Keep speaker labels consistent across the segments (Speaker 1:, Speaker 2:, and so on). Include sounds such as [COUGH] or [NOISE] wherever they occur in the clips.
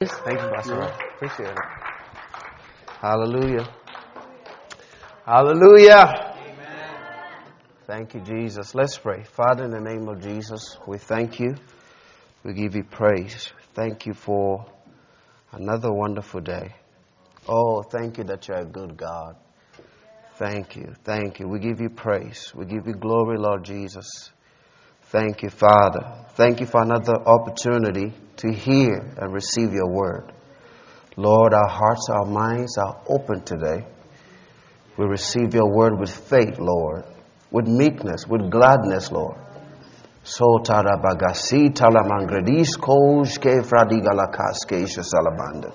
Speaker 1: Thank you, Pastor. Appreciate it. Hallelujah. Hallelujah. Amen. Thank you, Jesus. Let's pray. Father, in the name of Jesus, we thank you. We give you praise. Thank you for another wonderful day. Oh, thank you that you're a good God. Thank you. Thank you. We give you praise. We give you glory, Lord Jesus. Thank you, Father. Thank you for another opportunity to hear and receive your word. Lord, our hearts, our minds are open today. We receive your word with faith, Lord, with meekness, with gladness, Lord. So tarabagasi talamangredis ke fradigalakaske salamanda.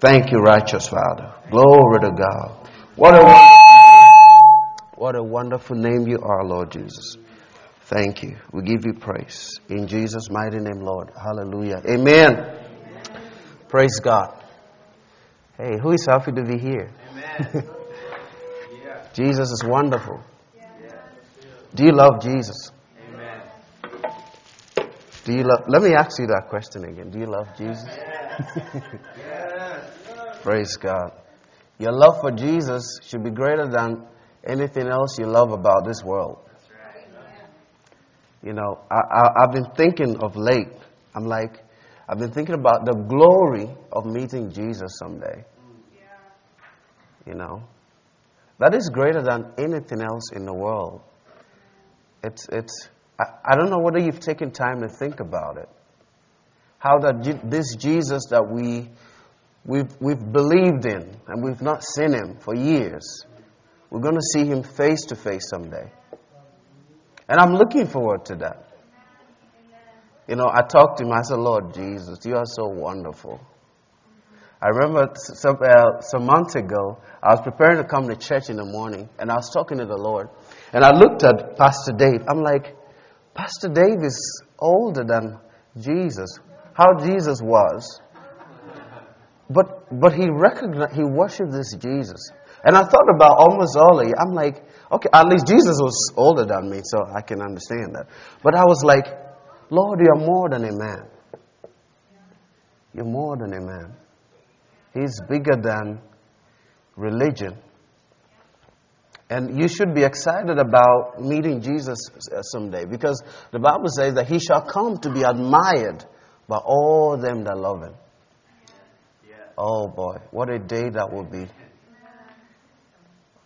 Speaker 1: Thank you, righteous Father. Glory to God. What a, what a wonderful name you are, Lord Jesus. Thank you. We give you praise. In Jesus' mighty name, Lord. Hallelujah. Amen. Praise God. Hey, who is happy to be here? [LAUGHS] Jesus is wonderful. Do you love Jesus? Amen. Do you love, let me ask you that question again. Do you love Jesus? [LAUGHS] Praise God. Your love for Jesus should be greater than anything else you love about this world. You know, I, I, I've been thinking of late, I'm like, I've been thinking about the glory of meeting Jesus someday. You know, that is greater than anything else in the world. It's, it's, I, I don't know whether you've taken time to think about it. How that this Jesus that we, we've, we've believed in and we've not seen him for years, we're going to see him face to face someday. And I'm looking forward to that. You know, I talked to him, I said, Lord Jesus, you are so wonderful. I remember some, uh, some months ago, I was preparing to come to church in the morning, and I was talking to the Lord. And I looked at Pastor Dave. I'm like, Pastor Dave is older than Jesus. How Jesus was. But, but he recognized, he worshiped this Jesus. And I thought about almost all of you. I'm like, okay, at least Jesus was older than me, so I can understand that. But I was like, Lord, you're more than a man. You're more than a man. He's bigger than religion. And you should be excited about meeting Jesus uh, someday because the Bible says that he shall come to be admired by all them that love him. Oh boy, what a day that will be.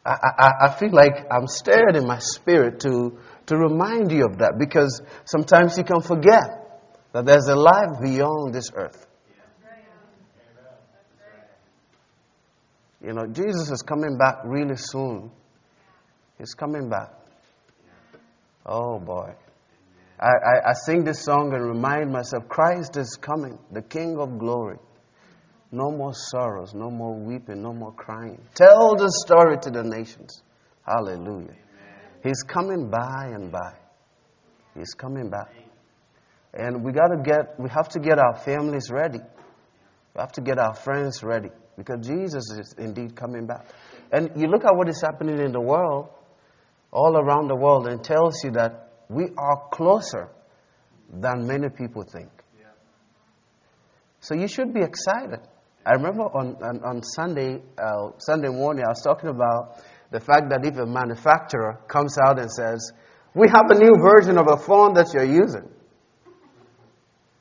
Speaker 1: I, I, I feel like I'm stirred in my spirit to, to remind you of that because sometimes you can forget that there's a life beyond this earth. You know, Jesus is coming back really soon. He's coming back. Oh boy. I, I, I sing this song and remind myself Christ is coming, the King of glory. No more sorrows, no more weeping, no more crying. Tell the story to the nations. Hallelujah. He's coming by and by. He's coming back. And we got to get, we have to get our families ready. We have to get our friends ready because Jesus is indeed coming back. And you look at what is happening in the world, all around the world, and tells you that we are closer than many people think. So you should be excited. I remember on, on, on Sunday, uh, Sunday morning, I was talking about the fact that if a manufacturer comes out and says, We have a new version of a phone that you're using,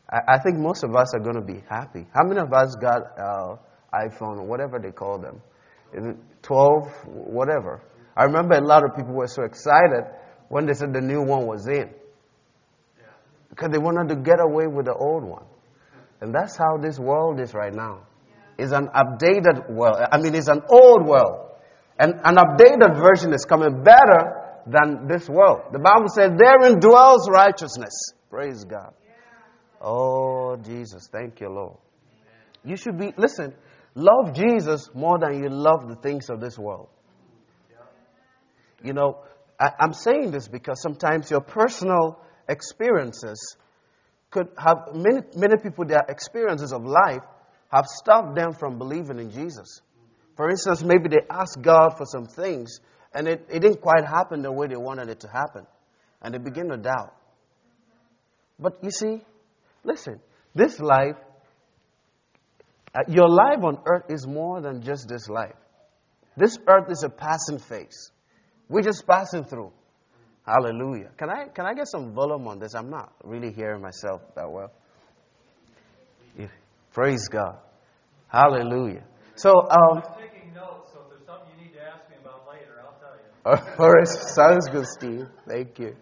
Speaker 1: I, I think most of us are going to be happy. How many of us got uh, iPhone or whatever they call them? 12, whatever? I remember a lot of people were so excited when they said the new one was in. Because they wanted to get away with the old one. And that's how this world is right now. It's an updated world. I mean, it's an old world. And an updated version is coming better than this world. The Bible says, therein dwells righteousness. Praise God. Oh, Jesus. Thank you, Lord. You should be, listen, love Jesus more than you love the things of this world. You know, I, I'm saying this because sometimes your personal experiences could have, many, many people, their experiences of life have stopped them from believing in Jesus. For instance, maybe they asked God for some things and it, it didn't quite happen the way they wanted it to happen. And they begin to doubt. But you see, listen, this life, uh, your life on earth is more than just this life. This earth is a passing phase. We're just passing through. Hallelujah. Can I, can I get some volume on this? I'm not really hearing myself that well. Praise God. Hallelujah. So, um, I was
Speaker 2: taking notes, so if there's something you need to ask me about later, I'll tell
Speaker 1: you. [LAUGHS] All right, sounds good, Steve. Thank you.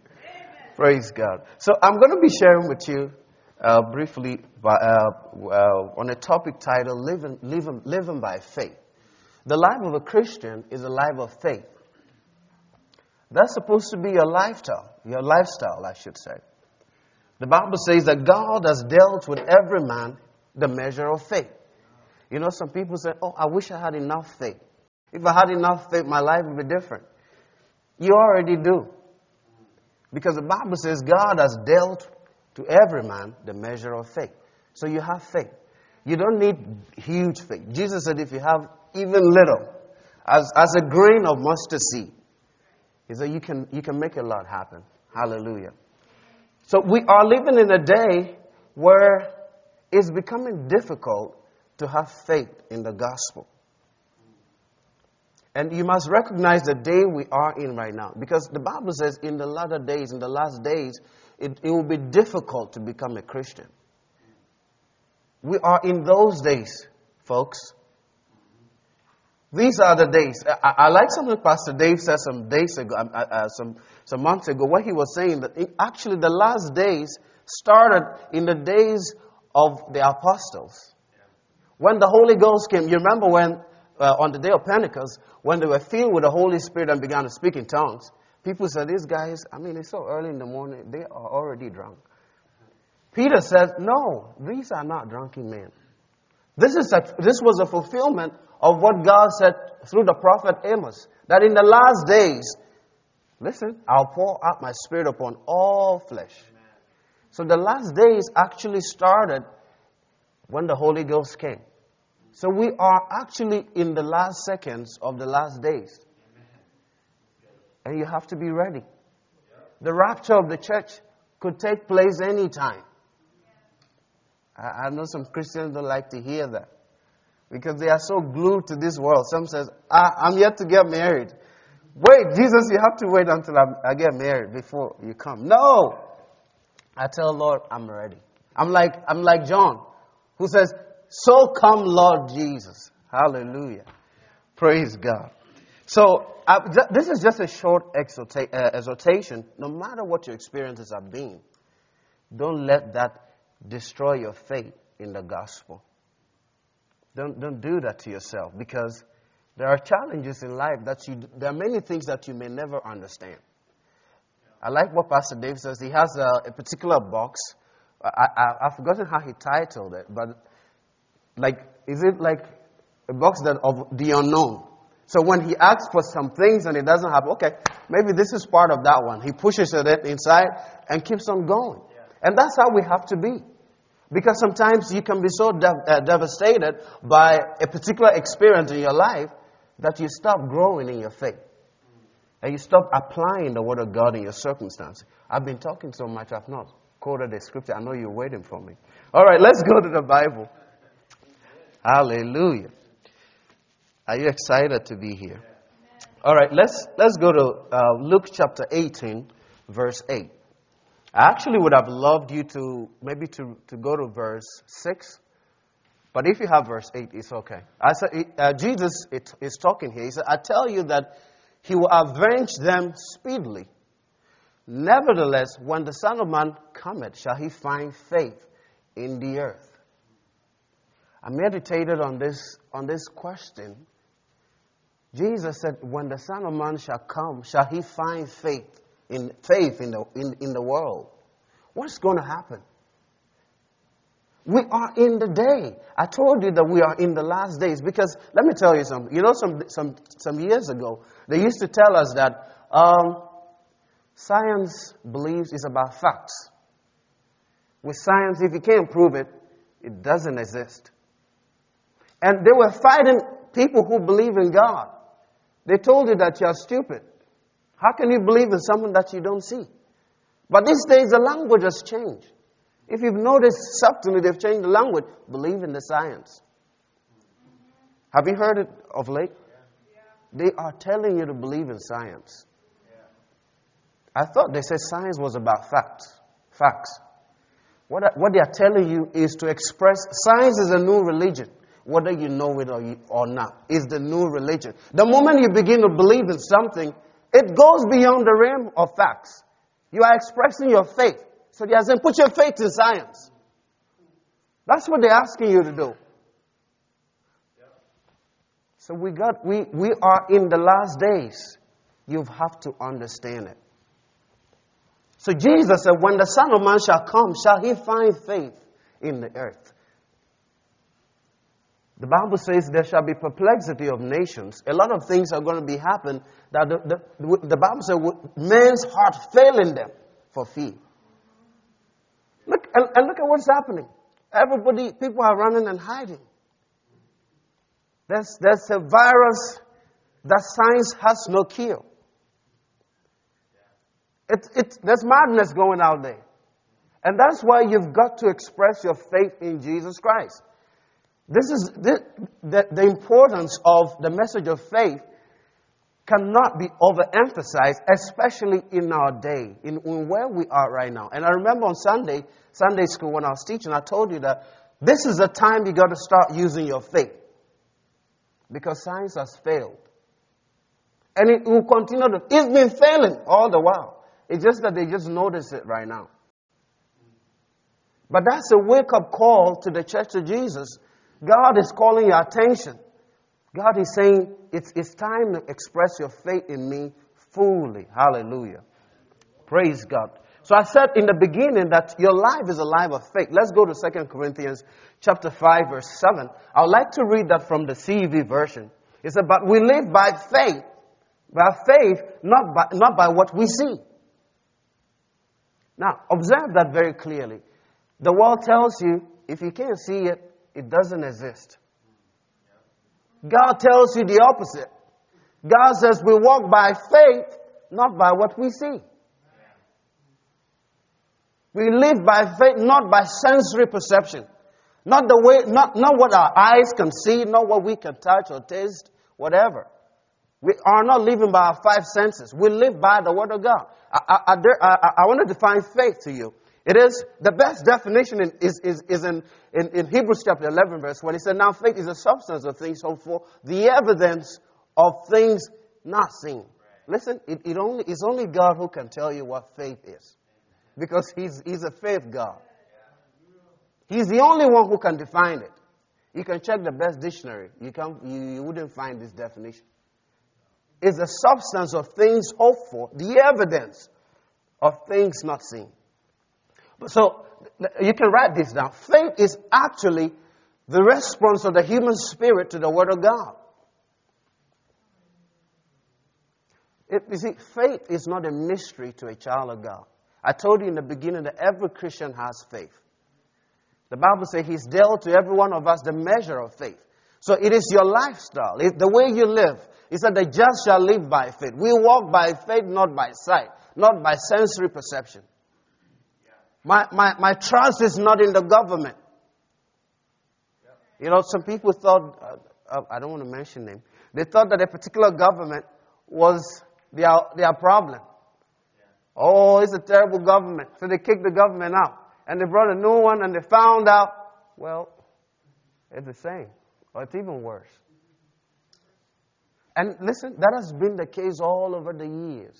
Speaker 1: Praise God. So I'm going to be sharing with you uh, briefly by, uh, uh, on a topic titled living, living, living by Faith. The life of a Christian is a life of faith. That's supposed to be your lifestyle, your lifestyle, I should say. The Bible says that God has dealt with every man the measure of faith. You know, some people say, Oh, I wish I had enough faith. If I had enough faith, my life would be different. You already do. Because the Bible says God has dealt to every man the measure of faith. So you have faith. You don't need huge faith. Jesus said if you have even little, as, as a grain of mustard seed, he said you can, you can make a lot happen. Hallelujah. So we are living in a day where it's becoming difficult to have faith in the gospel. And you must recognize the day we are in right now. Because the Bible says in the latter days, in the last days, it, it will be difficult to become a Christian. We are in those days, folks. These are the days. I, I like something Pastor Dave said some days ago, uh, uh, some, some months ago, where he was saying that actually the last days started in the days of the apostles. When the Holy Ghost came, you remember when uh, on the day of Pentecost, when they were filled with the Holy Spirit and began to speak in tongues, people said, These guys, I mean, it's so early in the morning, they are already drunk. Peter said, No, these are not drunken men. This, is a, this was a fulfillment of what God said through the prophet Amos, that in the last days, listen, I'll pour out my spirit upon all flesh. So the last days actually started when the Holy Ghost came. So we are actually in the last seconds of the last days. And you have to be ready. The rapture of the church could take place anytime. I, I know some Christians don't like to hear that because they are so glued to this world. Some says, ah, I'm yet to get married. Wait, Jesus, you have to wait until I get married before you come. No! I tell Lord, I'm ready. I'm like, I'm like John, who says, so come, Lord Jesus. Hallelujah. Praise God. So, uh, this is just a short exhorta- uh, exhortation. No matter what your experiences have been, don't let that destroy your faith in the gospel. Don't, don't do that to yourself because there are challenges in life that you, there are many things that you may never understand. I like what Pastor Dave says. He has a, a particular box. I, I, I've forgotten how he titled it, but like, is it like a box that of the unknown? So when he asks for some things and it doesn't happen, okay, maybe this is part of that one. He pushes it inside and keeps on going. Yeah. And that's how we have to be. Because sometimes you can be so de- uh, devastated by a particular experience in your life that you stop growing in your faith. And you stop applying the Word of God in your circumstance. I've been talking so much, I've not quoted the scripture. I know you're waiting for me. All right, let's go to the Bible. Hallelujah. Are you excited to be here? All right, let's, let's go to uh, Luke chapter 18, verse 8. I actually would have loved you to maybe to, to go to verse 6, but if you have verse 8, it's okay. I said, uh, Jesus is talking here. He said, I tell you that he will avenge them speedily. Nevertheless, when the Son of Man cometh, shall he find faith in the earth? I meditated on this, on this question Jesus said, When the Son of Man shall come, shall he find faith in faith in the, in, in the world? What's going to happen? We are in the day. I told you that we are in the last days because let me tell you something. You know, some, some, some years ago, they used to tell us that um, science believes is about facts. With science, if you can't prove it, it doesn't exist. And they were fighting people who believe in God. They told you that you're stupid. How can you believe in someone that you don't see? But these days, the language has changed. If you've noticed subtly, they've changed the language. Believe in the science. Have you heard it of late? They are telling you to believe in science. I thought they said science was about facts. Facts. What, what they are telling you is to express science is a new religion, whether you know it or, you, or not. Is the new religion. The moment you begin to believe in something, it goes beyond the realm of facts. You are expressing your faith. So they are saying, put your faith in science. That's what they're asking you to do. So we got we, we are in the last days. You have to understand it. So Jesus said, When the Son of Man shall come, shall he find faith in the earth? The Bible says there shall be perplexity of nations. A lot of things are going to be happen that the, the, the Bible says men's heart failing them for fear. Look and, and look at what's happening. Everybody, people are running and hiding. There's, there's a virus that science has no cure. It, it, there's madness going out there. And that's why you've got to express your faith in Jesus Christ. This is the, the, the importance of the message of faith cannot be overemphasized, especially in our day, in, where we are right now. And I remember on Sunday, Sunday school, when I was teaching, I told you that this is the time you got to start using your faith. Because science has failed. And it will continue to, it's been failing all the while. It's just that they just notice it right now. But that's a wake up call to the church of Jesus. God is calling your attention. God is saying, it's, it's time to express your faith in me fully. Hallelujah. Praise God. So I said in the beginning that your life is a life of faith. Let's go to 2 Corinthians chapter 5 verse 7. I would like to read that from the CEV version. It said, but we live by faith. By faith, not by, not by what we see. Now, observe that very clearly. The world tells you, if you can't see it, it doesn't exist. God tells you the opposite. God says we walk by faith, not by what we see. We live by faith, not by sensory perception. Not the way, not, not what our eyes can see, not what we can touch or taste, whatever. We are not living by our five senses. We live by the Word of God. I, I, I, I want to define faith to you. It is the best definition in, is, is, is in, in, in, Hebrews chapter 11, verse 1. He said, Now faith is the substance of things hoped for, the evidence of things not seen. Listen, it, it only, it's only God who can tell you what faith is. Because he's, he's a faith God. He's the only one who can define it. You can check the best dictionary. You, can, you, you wouldn't find this definition. It's the substance of things hoped for, the evidence of things not seen. So you can write this down. Faith is actually the response of the human spirit to the Word of God. It, you see, faith is not a mystery to a child of God. I told you in the beginning that every Christian has faith. The Bible says He's dealt to every one of us the measure of faith. So it is your lifestyle, it's the way you live. He said, The just shall live by faith. We walk by faith, not by sight, not by sensory perception. My, my, my trust is not in the government. You know, some people thought, uh, uh, I don't want to mention them, they thought that a particular government was their, their problem. Oh, it's a terrible government. So they kicked the government out. And they brought a new one and they found out, well, it's the same. Or it's even worse. And listen, that has been the case all over the years.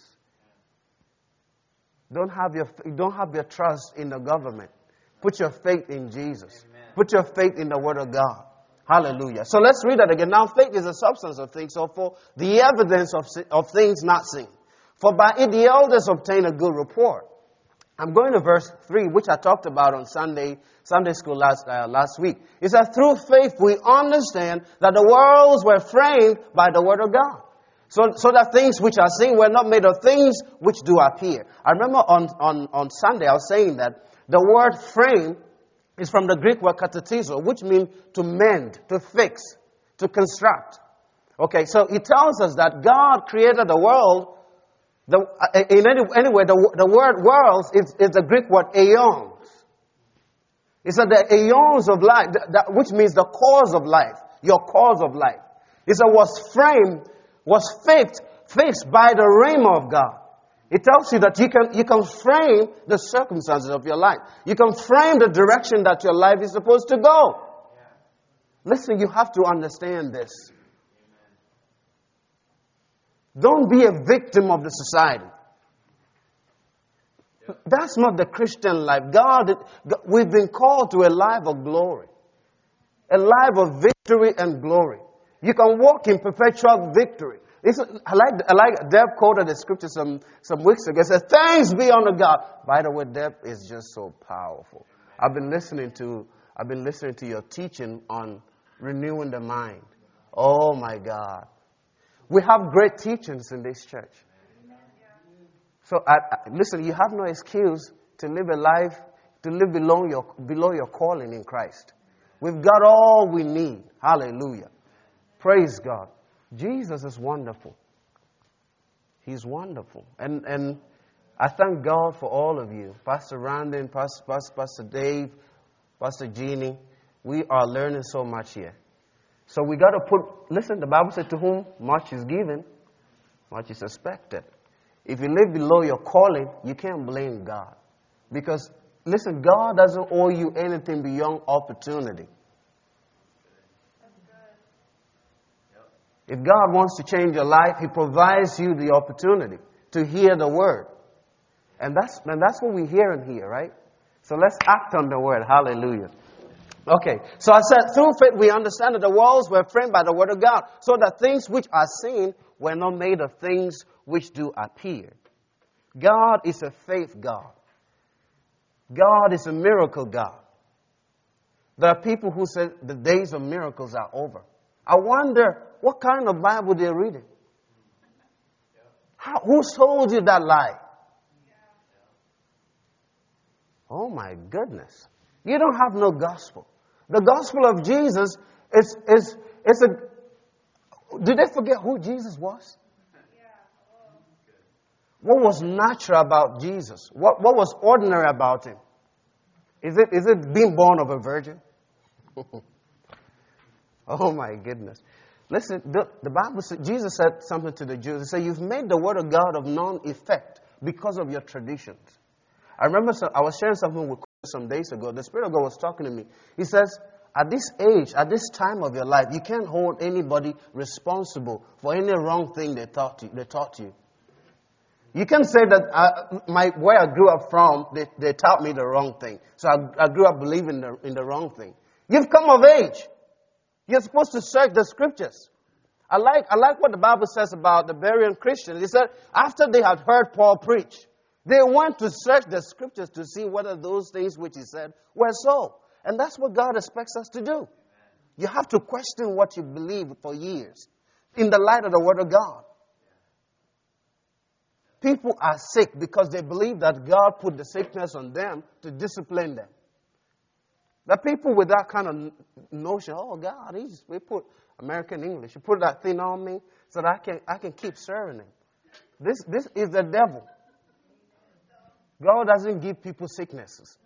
Speaker 1: Don't have your, don't have your trust in the government. Put your faith in Jesus. Amen. Put your faith in the Word of God. Hallelujah. So let's read that again. Now faith is the substance of things, so for the evidence of, of things not seen. For by it the elders obtain a good report. I'm going to verse 3, which I talked about on Sunday, Sunday school last, uh, last week. It says, through faith we understand that the worlds were framed by the word of God. So, so that things which are seen were not made of things which do appear. I remember on, on, on Sunday I was saying that the word frame is from the Greek word katatizo, which means to mend, to fix, to construct. Okay, so it tells us that God created the world the, uh, in any, anyway, the, the word worlds is, is the Greek word aeons. It's said the aeons of life, which means the cause of life, your cause of life. It was framed, was fixed, fixed by the rhema of God. It tells you that you can, you can frame the circumstances of your life. You can frame the direction that your life is supposed to go. Listen, you have to understand this. Don't be a victim of the society. That's not the Christian life. God, we've been called to a life of glory, a life of victory and glory. You can walk in perpetual victory. It's, I like, I like, Deb quoted the scripture some, some weeks ago. It says, thanks be unto God. By the way, Deb is just so powerful. I've been listening to, I've been listening to your teaching on renewing the mind. Oh my God. We have great teachings in this church. So, I, I, listen, you have no excuse to live a life, to live below your, below your calling in Christ. We've got all we need. Hallelujah. Praise God. Jesus is wonderful. He's wonderful. And, and I thank God for all of you. Pastor Randon, Pastor, Pastor, Pastor Dave, Pastor Jeannie. We are learning so much here. So we got to put, listen, the Bible said, to whom much is given, much is expected. If you live below your calling, you can't blame God. Because, listen, God doesn't owe you anything beyond opportunity. If God wants to change your life, He provides you the opportunity to hear the word. And that's, and that's what we hear in here, right? So let's act on the word. Hallelujah. Okay, so I said, through faith we understand that the walls were framed by the word of God, so that things which are seen were not made of things which do appear. God is a faith God. God is a miracle God. There are people who say the days of miracles are over. I wonder what kind of Bible they're reading. How, who told you that lie? Oh my goodness. You don't have no gospel. The gospel of Jesus is, is, is a. Did they forget who Jesus was? What was natural about Jesus? What, what was ordinary about him? Is it, is it being born of a virgin? [LAUGHS] [LAUGHS] oh my goodness. Listen, the, the Bible said, Jesus said something to the Jews. He said, You've made the word of God of non effect because of your traditions. I remember I was sharing something with some days ago, the Spirit of God was talking to me. He says, at this age, at this time of your life, you can't hold anybody responsible for any wrong thing they taught you. They taught you. You can say that uh, my, where I grew up from, they, they taught me the wrong thing. So I, I grew up believing the, in the wrong thing. You've come of age. You're supposed to search the scriptures. I like, I like what the Bible says about the Berean Christians. He said, after they had heard Paul preach, they went to search the scriptures to see whether those things which he said were so. And that's what God expects us to do. You have to question what you believe for years in the light of the Word of God. People are sick because they believe that God put the sickness on them to discipline them. The people with that kind of notion, oh God, he's, we put American English, you put that thing on me so that I can, I can keep serving him. This, this is the devil. God doesn't give people sicknesses.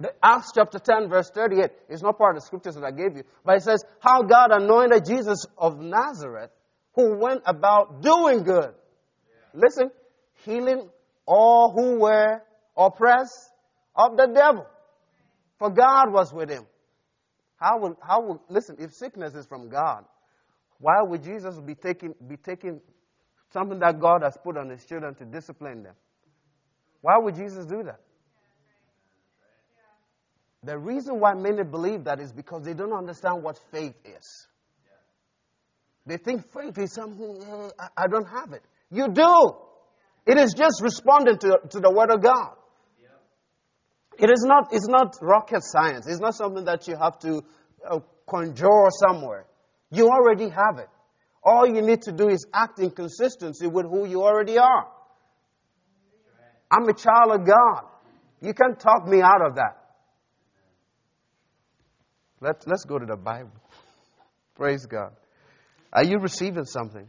Speaker 1: The Acts chapter 10, verse 38 is not part of the scriptures that I gave you, but it says, How God anointed Jesus of Nazareth, who went about doing good. Yeah. Listen, healing all who were oppressed of the devil. For God was with him. How will, how will, listen, if sickness is from God, why would Jesus be taking, be taking something that God has put on his children to discipline them? Why would Jesus do that? The reason why many believe that is because they don't understand what faith is. They think faith is something, eh, I, I don't have it. You do. It is just responding to, to the Word of God. It is not, it's not rocket science. It's not something that you have to uh, conjure somewhere. You already have it. All you need to do is act in consistency with who you already are. I'm a child of God. You can't talk me out of that. Let, let's go to the Bible. Praise God. Are you receiving something?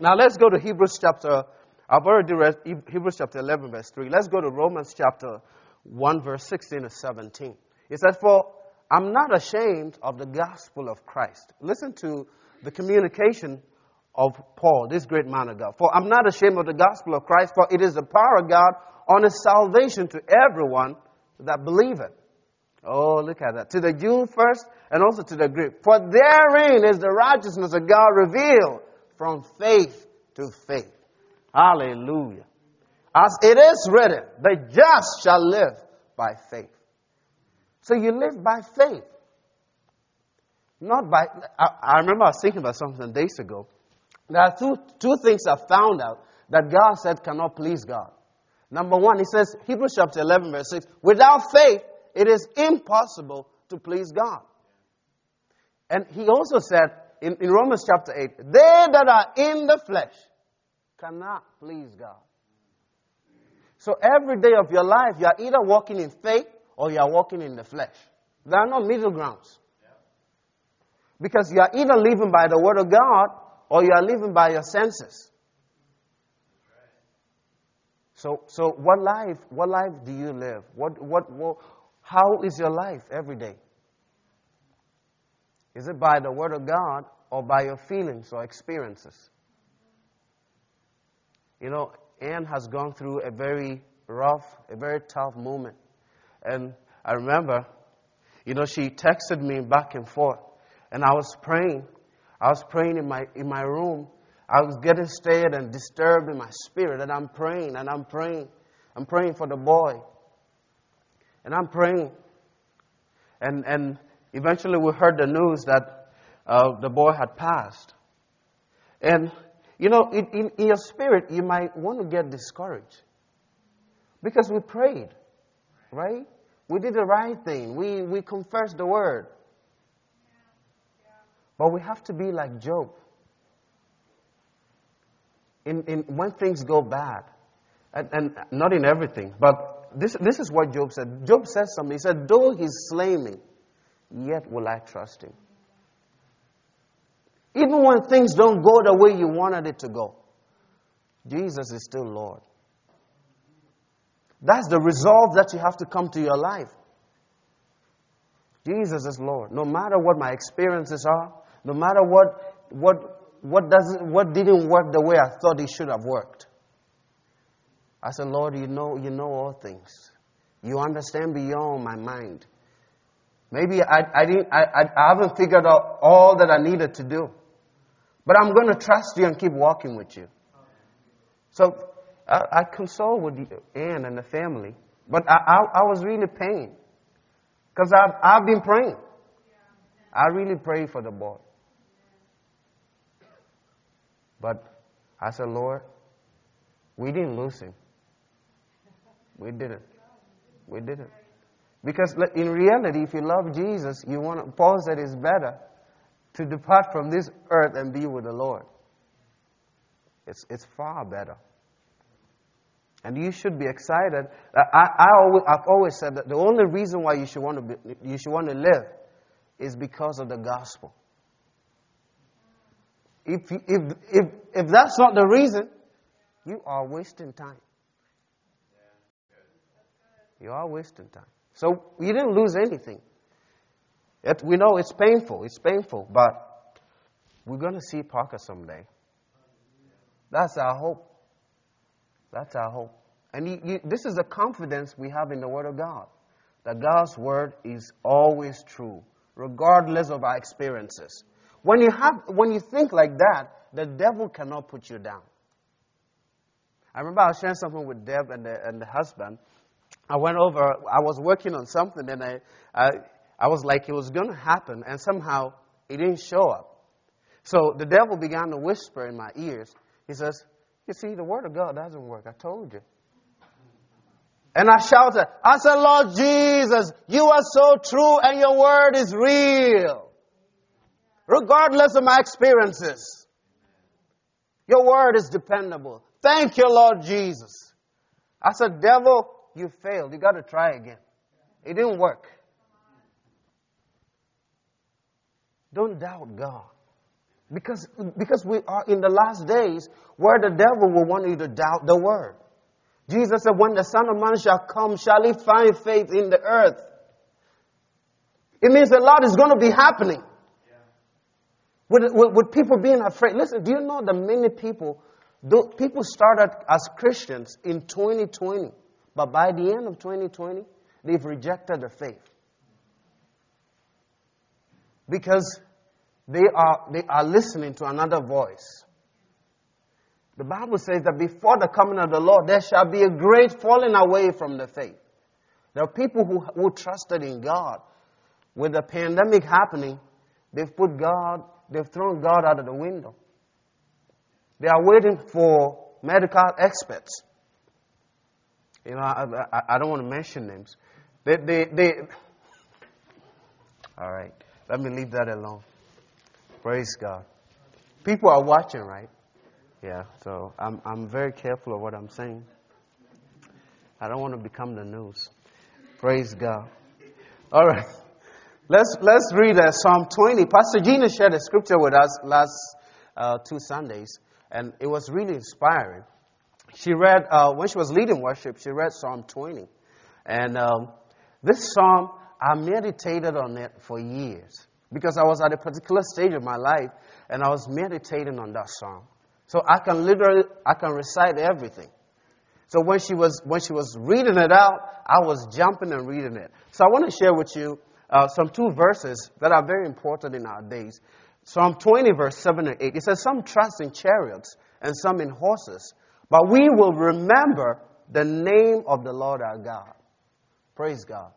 Speaker 1: Now let's go to Hebrews chapter, I've already read Hebrews chapter 11, verse 3. Let's go to Romans chapter 1, verse 16 to 17. It says, For I'm not ashamed of the gospel of Christ. Listen to the communication of Paul, this great man of God. For I'm not ashamed of the gospel of Christ, for it is the power of God on his salvation to everyone that believeth. Oh, look at that. To the Jew first, and also to the Greek. For therein is the righteousness of God revealed from faith to faith. Hallelujah. As it is written, the just shall live by faith. So you live by faith. Not by, I, I remember I was thinking about something days ago. There are two, two things I found out that God said cannot please God. Number one, he says, Hebrews chapter 11, verse 6, without faith, it is impossible to please God. And he also said in, in Romans chapter 8, they that are in the flesh cannot please God. So every day of your life, you are either walking in faith or you are walking in the flesh. There are no middle grounds. Because you are either living by the word of God or you are living by your senses. So, so what life, what life do you live? What, what, what, how is your life every day? Is it by the word of God or by your feelings or experiences? You know, Anne has gone through a very rough, a very tough moment. And I remember, you know, she texted me back and forth. And I was praying. I was praying in my, in my room. I was getting stirred and disturbed in my spirit. And I'm praying and I'm praying. I'm praying for the boy. And I'm praying. And, and eventually we heard the news that uh, the boy had passed. And, you know, in, in, in your spirit, you might want to get discouraged. Because we prayed, right? We did the right thing. We, we confessed the word. But we have to be like Job. In, in, when things go bad, and, and not in everything, but this, this is what Job said. Job said something. He said, Though he slay me, yet will I trust him. Even when things don't go the way you wanted it to go, Jesus is still Lord. That's the resolve that you have to come to your life. Jesus is Lord. No matter what my experiences are, no matter what, what, what, doesn't, what didn't work the way I thought it should have worked. I said, Lord, you know, you know all things. You understand beyond my mind. Maybe I, I, didn't, I, I haven't figured out all that I needed to do. But I'm going to trust you and keep walking with you. So I, I console with Anne and the family. But I, I, I was really pained. Because I've, I've been praying. I really prayed for the boy. But I said, Lord, we didn't lose him. We didn't. We didn't. Because in reality, if you love Jesus, you want to, Paul said it's better to depart from this earth and be with the Lord. It's, it's far better. And you should be excited. I, I always, I've always said that the only reason why you should, want to be, you should want to live is because of the gospel. If, if, if, if that's not the reason, you are wasting time. You are wasting time. So you didn't lose anything. It, we know it's painful. It's painful, but we're going to see Parker someday. That's our hope. That's our hope. And this is the confidence we have in the Word of God. That God's Word is always true, regardless of our experiences. When you, have, when you think like that, the devil cannot put you down. I remember I was sharing something with Deb and the, and the husband, I went over, I was working on something and I, I, I was like, it was going to happen, and somehow it didn't show up. So the devil began to whisper in my ears. He says, You see, the word of God doesn't work. I told you. And I shouted, I said, Lord Jesus, you are so true and your word is real. Regardless of my experiences, your word is dependable. Thank you, Lord Jesus. I said, devil, you failed. You got to try again. It didn't work. Don't doubt God. Because, because we are in the last days where the devil will want you to doubt the word. Jesus said, When the Son of Man shall come, shall he find faith in the earth? It means a lot is going to be happening. With, with, with, people being afraid. Listen, do you know that many people, people started as Christians in 2020, but by the end of 2020, they've rejected the faith. Because they are, they are listening to another voice. The Bible says that before the coming of the Lord, there shall be a great falling away from the faith. There are people who, who trusted in God. With the pandemic happening, they've put God, they've thrown God out of the window. They are waiting for medical experts. You know, I, I, I don't want to mention names. They, they, they, all right, let me leave that alone. Praise God. People are watching, right? Yeah, so I'm, I'm very careful of what I'm saying. I don't want to become the news. Praise God. All right. Let's, let's read uh, Psalm 20. Pastor Gina shared a scripture with us last uh, two Sundays, and it was really inspiring. She read, uh, when she was leading worship, she read Psalm 20. And um, this psalm, I meditated on it for years because I was at a particular stage of my life and I was meditating on that song. So I can literally, I can recite everything. So when she was, when she was reading it out, I was jumping and reading it. So I want to share with you uh, some two verses that are very important in our days. Psalm 20, verse 7 and 8. It says, Some trust in chariots and some in horses, but we will remember the name of the Lord our God. Praise God.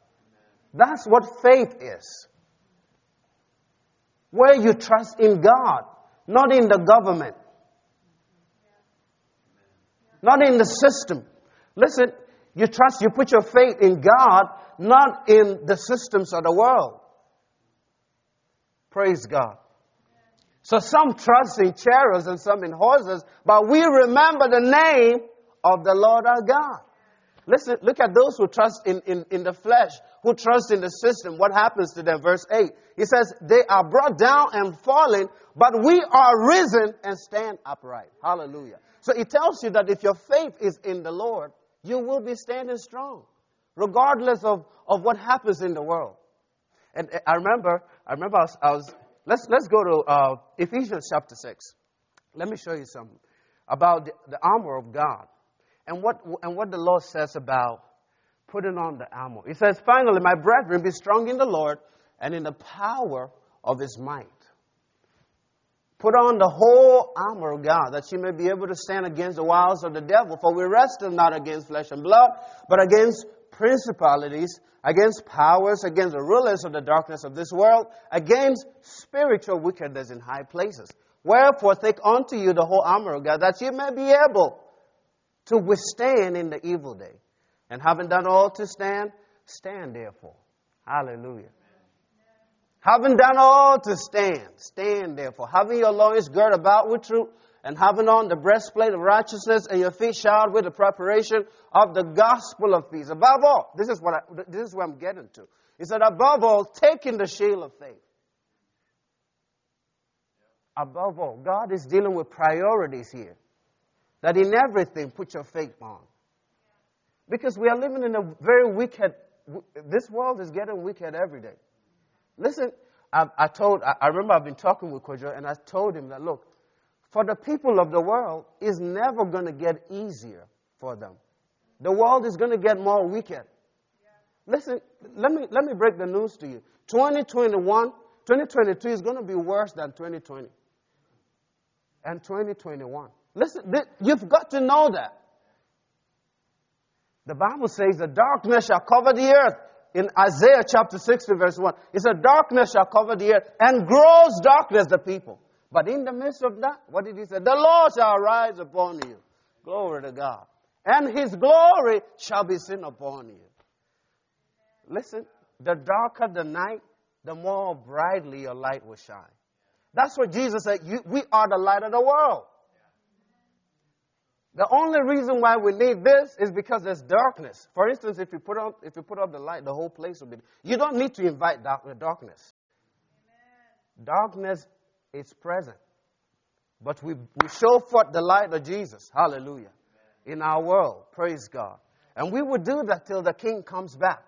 Speaker 1: That's what faith is where you trust in God, not in the government, not in the system. Listen, you trust, you put your faith in God, not in the systems of the world. Praise God. So some trust in chariots and some in horses, but we remember the name of the Lord our God. Listen, look at those who trust in, in, in the flesh, who trust in the system. What happens to them? Verse 8. He says, They are brought down and fallen, but we are risen and stand upright. Hallelujah. So it tells you that if your faith is in the Lord, you will be standing strong, regardless of, of what happens in the world. And I remember, I remember I was, I was let's, let's go to uh, Ephesians chapter 6. Let me show you something about the, the armor of God and what, and what the Lord says about putting on the armor. He says, finally, my brethren, be strong in the Lord and in the power of his might. Put on the whole armor of God that you may be able to stand against the wiles of the devil. For we wrestle not against flesh and blood, but against principalities, against powers, against the rulers of the darkness of this world, against spiritual wickedness in high places. Wherefore, take unto you the whole armor of God that you may be able to withstand in the evil day. And having done all to stand, stand therefore. Hallelujah. Having done all to stand, stand therefore. Having your loins girt about with truth, and having on the breastplate of righteousness, and your feet shod with the preparation of the gospel of peace. Above all, this is what I, this is what I'm getting to. He said, above all, taking the shield of faith. Above all, God is dealing with priorities here. That in everything, put your faith on. Because we are living in a very wicked, this world is getting wicked every day. Listen, I, I told, I, I, remember I've been talking with Kojo and I told him that, look, for the people of the world, it's never going to get easier for them. The world is going to get more wicked. Listen, let me, let me break the news to you. 2021, 2022 is going to be worse than 2020 and 2021. Listen, you've got to know that. The Bible says the darkness shall cover the earth. In Isaiah chapter 60 verse 1, it said darkness shall cover the earth and gross darkness the people. But in the midst of that, what did he say? The Lord shall arise upon you. Glory to God. And his glory shall be seen upon you. Listen, the darker the night, the more brightly your light will shine. That's what Jesus said. You, we are the light of the world. The only reason why we need this is because there's darkness. For instance, if you put up, if you put up the light, the whole place will be. You don't need to invite dark, darkness. Amen. Darkness is present, but we, we show forth the light of Jesus. Hallelujah. Amen. In our world, praise God. And we will do that till the King comes back.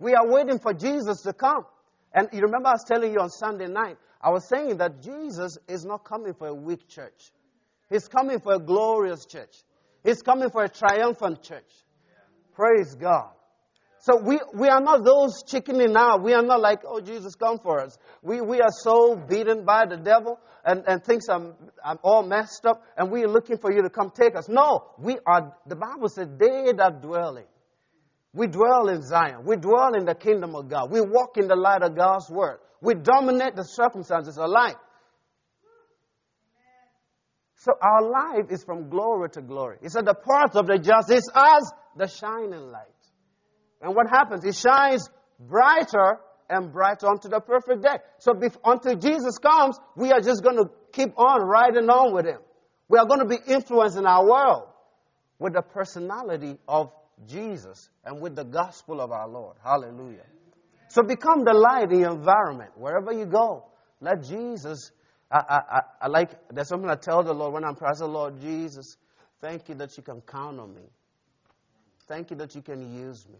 Speaker 1: We are waiting for Jesus to come. And you remember I was telling you on Sunday night, I was saying that Jesus is not coming for a weak church. He's coming for a glorious church. He's coming for a triumphant church. Praise God. So we, we are not those chickening out. We are not like, oh, Jesus, come for us. We, we are so beaten by the devil and, and things are, are all messed up and we are looking for you to come take us. No, we are, the Bible said, they that dwelling. We dwell in Zion. We dwell in the kingdom of God. We walk in the light of God's word. We dominate the circumstances of life. So our life is from glory to glory. He said the path of the just is as the shining light. And what happens? It shines brighter and brighter unto the perfect day. So until Jesus comes, we are just going to keep on riding on with him. We are going to be influencing our world with the personality of Jesus and with the gospel of our Lord. Hallelujah. So become the light in your environment. Wherever you go, let Jesus I, I, I like, there's something I tell the Lord when I'm praying, I say, Lord Jesus, thank you that you can count on me. Thank you that you can use me.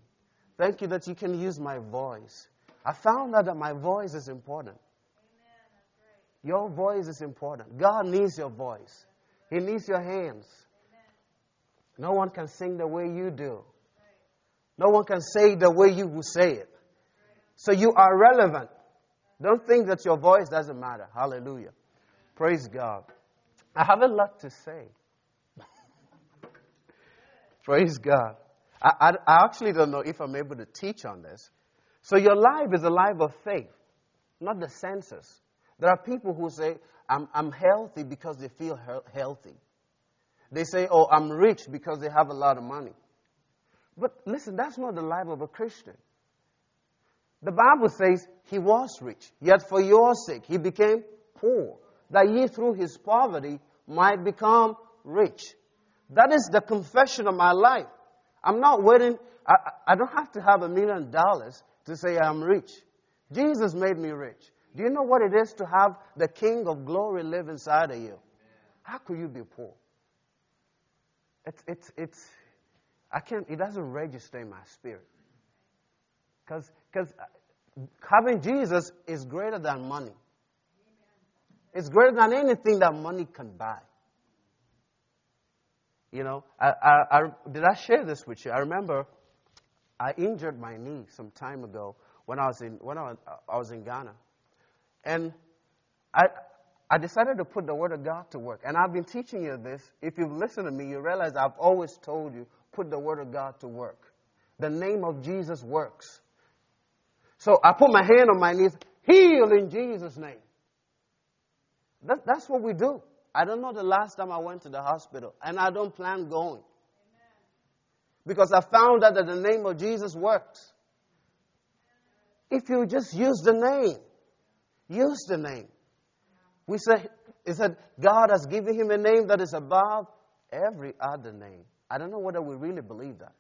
Speaker 1: Thank you that you can use my voice. I found out that my voice is important. Amen, your voice is important. God needs your voice. He needs your hands. Amen. No one can sing the way you do. No one can say the way you will say it. So you are relevant. Don't think that your voice doesn't matter. Hallelujah. Praise God. I have a lot to say. [LAUGHS] Praise God. I, I, I, actually don't know if I'm able to teach on this. So, your life is a life of faith, not the senses. There are people who say, I'm, I'm healthy because they feel he- healthy. They say, Oh, I'm rich because they have a lot of money. But listen, that's not the life of a Christian. The Bible says he was rich, yet for your sake he became poor that ye through his poverty might become rich. That is the confession of my life. I'm not waiting, I, I don't have to have a million dollars to say I'm rich. Jesus made me rich. Do you know what it is to have the King of glory live inside of you? How could you be poor? It's, it's, it's, I can't, it doesn't register in my spirit. Because because uh, having Jesus is greater than money. It's greater than anything that money can buy. You know, I, I, I, did I share this with you? I remember I injured my knee some time ago when I was in, when I was, I was in Ghana. And I, I decided to put the Word of God to work. And I've been teaching you this. If you've listened to me, you realize I've always told you, put the Word of God to work. The name of Jesus works. So I put my hand on my knees, heal in Jesus' name. That, that's what we do. I don't know the last time I went to the hospital, and I don't plan going. Because I found out that the name of Jesus works. If you just use the name, use the name. We said, it said, God has given him a name that is above every other name. I don't know whether we really believe that.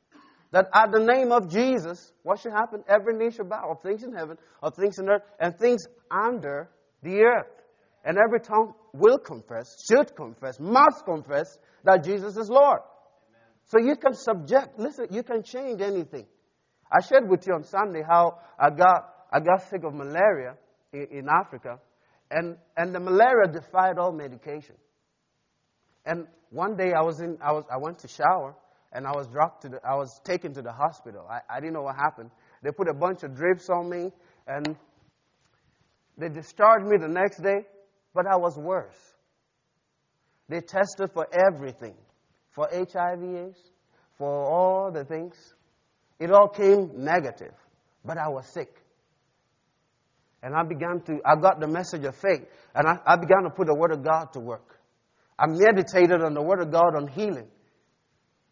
Speaker 1: That at the name of Jesus, what should happen? Every knee shall bow of things in heaven, of things in earth, and things under the earth. And every tongue will confess, should confess, must confess that Jesus is Lord. Amen. So you can subject, listen, you can change anything. I shared with you on Sunday how I got, I got sick of malaria in, in Africa, and, and the malaria defied all medication. And one day I was in, I was, I went to shower, and I was dropped to the, I was taken to the hospital. I, I didn't know what happened. They put a bunch of drips on me, and they discharged me the next day but I was worse. They tested for everything for HIV AIDS, for all the things. It all came negative, but I was sick. And I began to, I got the message of faith, and I, I began to put the Word of God to work. I meditated on the Word of God on healing.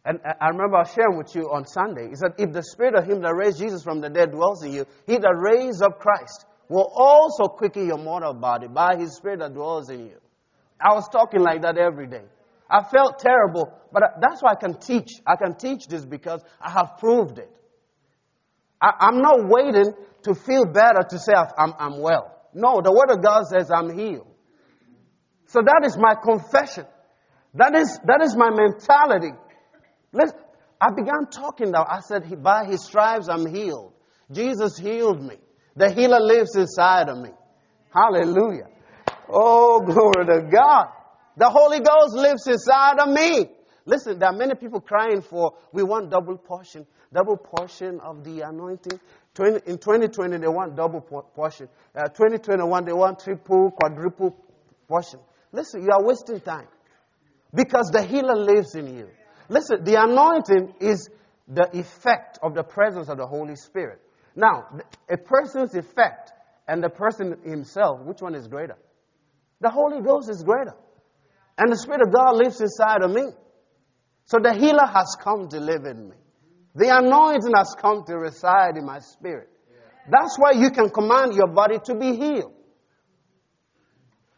Speaker 1: And I remember I sharing with you on Sunday. He said, If the spirit of him that raised Jesus from the dead dwells in you, he that raised up Christ will also quicken your mortal body by his spirit that dwells in you. I was talking like that every day. I felt terrible, but that's why I can teach. I can teach this because I have proved it. I, am not waiting to feel better to say I'm, I'm well. No, the Word of God says I'm healed. So that is my confession. That is, that is my mentality. I began talking now. I said, by his stripes I'm healed. Jesus healed me. The healer lives inside of me. Hallelujah. Oh, glory to God. The Holy Ghost lives inside of me. Listen, there are many people crying for, we want double portion, double portion of the anointing. 20, in 2020, they want double portion. Uh, 2021, they want triple, quadruple portion. Listen, you are wasting time. Because the healer lives in you. Listen, the anointing is the effect of the presence of the Holy Spirit. Now, a person's effect and the person himself, which one is greater? The Holy Ghost is greater. And the Spirit of God lives inside of me. So the healer has come to live in me. The anointing has come to reside in my spirit. That's why you can command your body to be healed.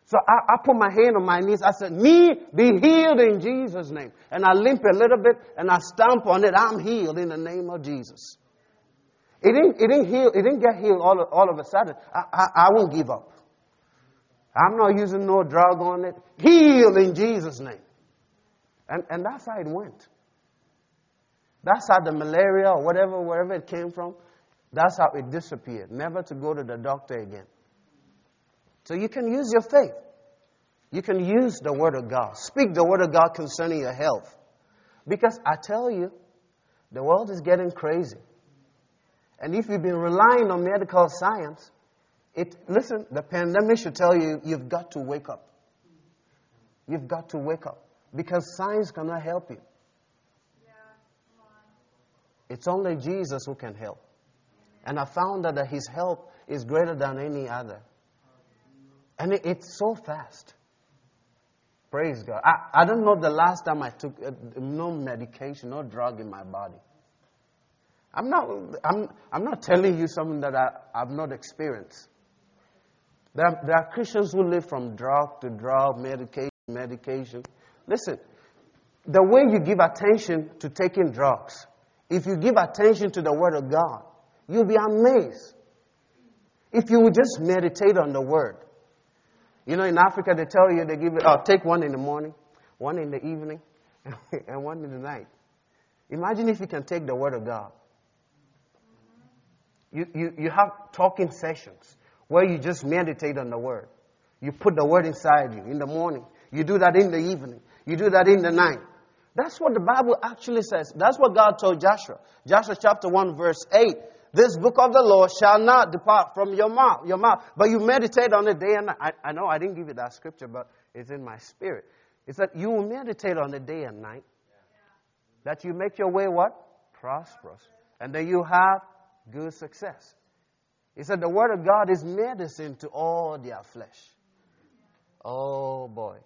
Speaker 1: So I, I, put my hand on my knees. I said, Me, be healed in Jesus' name. And I limp a little bit and I stamp on it. I'm healed in the name of Jesus. It didn't, it didn't heal, it didn't get healed all of, all of a sudden. I, I, I won't give up. I'm not using no drug on it. Heal in Jesus' name. And, and that's how it went. That's how the malaria or whatever, wherever it came from, that's how it disappeared. Never to go to the doctor again. So you can use your faith. You can use the Word of God. Speak the Word of God concerning your health. Because I tell you, the world is getting crazy. And if you've been relying on medical science, it, listen, the pandemic should tell you you've got to wake up. You've got to wake up. Because science cannot help you. It's only Jesus who can help. And I found that his help is greater than any other. And it, it's so fast. Praise God. I, I don't know the last time I took uh, no medication, no drug in my body. I'm not, I'm, I'm not telling you something that I, I've not experienced. There are, there are Christians who live from drug to drug, medication, medication. Listen, the way you give attention to taking drugs, if you give attention to the Word of God, you'll be amazed. If you would just meditate on the Word, you know, in Africa, they tell you they give it, oh, take one in the morning, one in the evening, [LAUGHS] and one in the night. Imagine if you can take the Word of God. You, you, you have talking sessions where you just meditate on the Word. You put the Word inside you in the morning. You do that in the evening. You do that in the night. That's what the Bible actually says. That's what God told Joshua. Joshua chapter 1 verse 8. This book of the law shall not depart from your mouth, your mouth, but you meditate on it day and night. I, I know I didn't give you that scripture, but it's in my spirit. It's that you will meditate on it day and night. That you make your way what? Prosperous. And then you have good success. He said the word of God is medicine to all their flesh. Oh boy.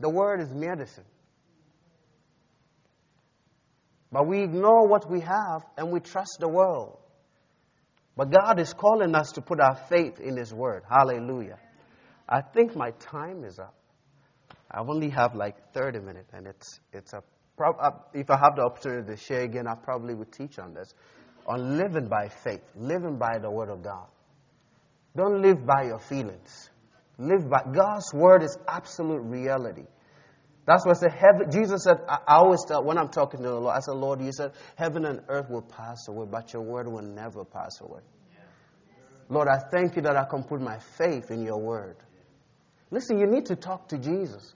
Speaker 1: The word is medicine. But we ignore what we have and we trust the world. But God is calling us to put our faith in His Word. Hallelujah. I think my time is up. I only have like 30 minutes, and it's, it's a. Uh, if I have the opportunity to share again, I probably would teach on this. On living by faith, living by the Word of God. Don't live by your feelings. Live by God's Word is absolute reality. That's why I said, heaven, Jesus said, I, I always tell, when I'm talking to the Lord, I said, Lord, you said, heaven and earth will pass away, but your word will never pass away. Lord, I thank you that I can put my faith in your word. Listen, you need to talk to Jesus.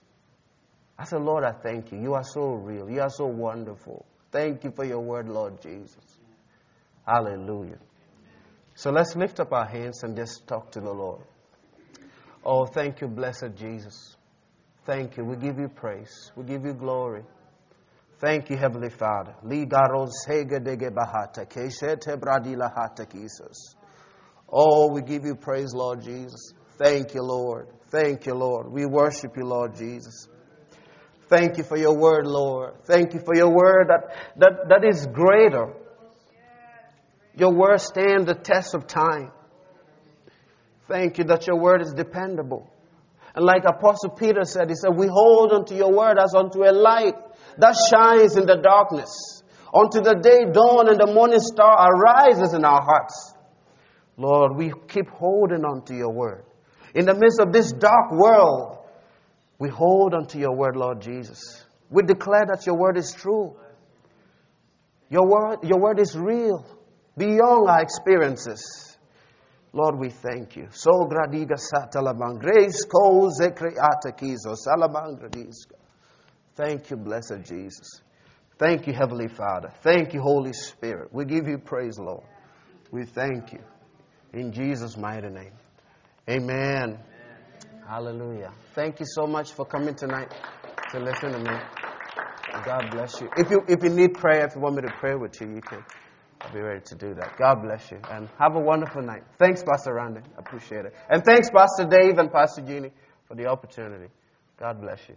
Speaker 1: I said, Lord, I thank you. You are so real. You are so wonderful. Thank you for your word, Lord Jesus. Hallelujah. So let's lift up our hands and just talk to the Lord. Oh, thank you, blessed Jesus. Thank you. We give you praise. We give you glory. Thank you, Heavenly Father. Oh, we give you praise, Lord Jesus. Thank you, Lord. Thank you, Lord. We worship you, Lord Jesus. Thank you for your word, Lord. Thank you for your word that, that, that is greater. Your word stands the test of time. Thank you that your word is dependable. And like Apostle Peter said, he said, We hold unto your word as unto a light that shines in the darkness. Unto the day dawn and the morning star arises in our hearts. Lord, we keep holding on to your word. In the midst of this dark world, we hold on to your word, Lord Jesus. We declare that your word is true. Your word, your word is real, beyond our experiences. Lord, we thank you. So gradiga satalabang grace ko zekreata kizo salabang gradiska. Thank you, blessed Jesus. Thank you, Heavenly Father. Thank you, Holy Spirit. We give you praise, Lord. We thank you. In Jesus' mighty name. Amen. Hallelujah. Thank you so much for coming tonight to listen to me. God bless you. If you if you need prayer, if you want me to pray with you, you can I'll be ready to do that. God bless you. And have a wonderful night. Thanks, Pastor Randy. I appreciate it. And thanks, Pastor Dave and Pastor Jeannie, for the opportunity. God bless you.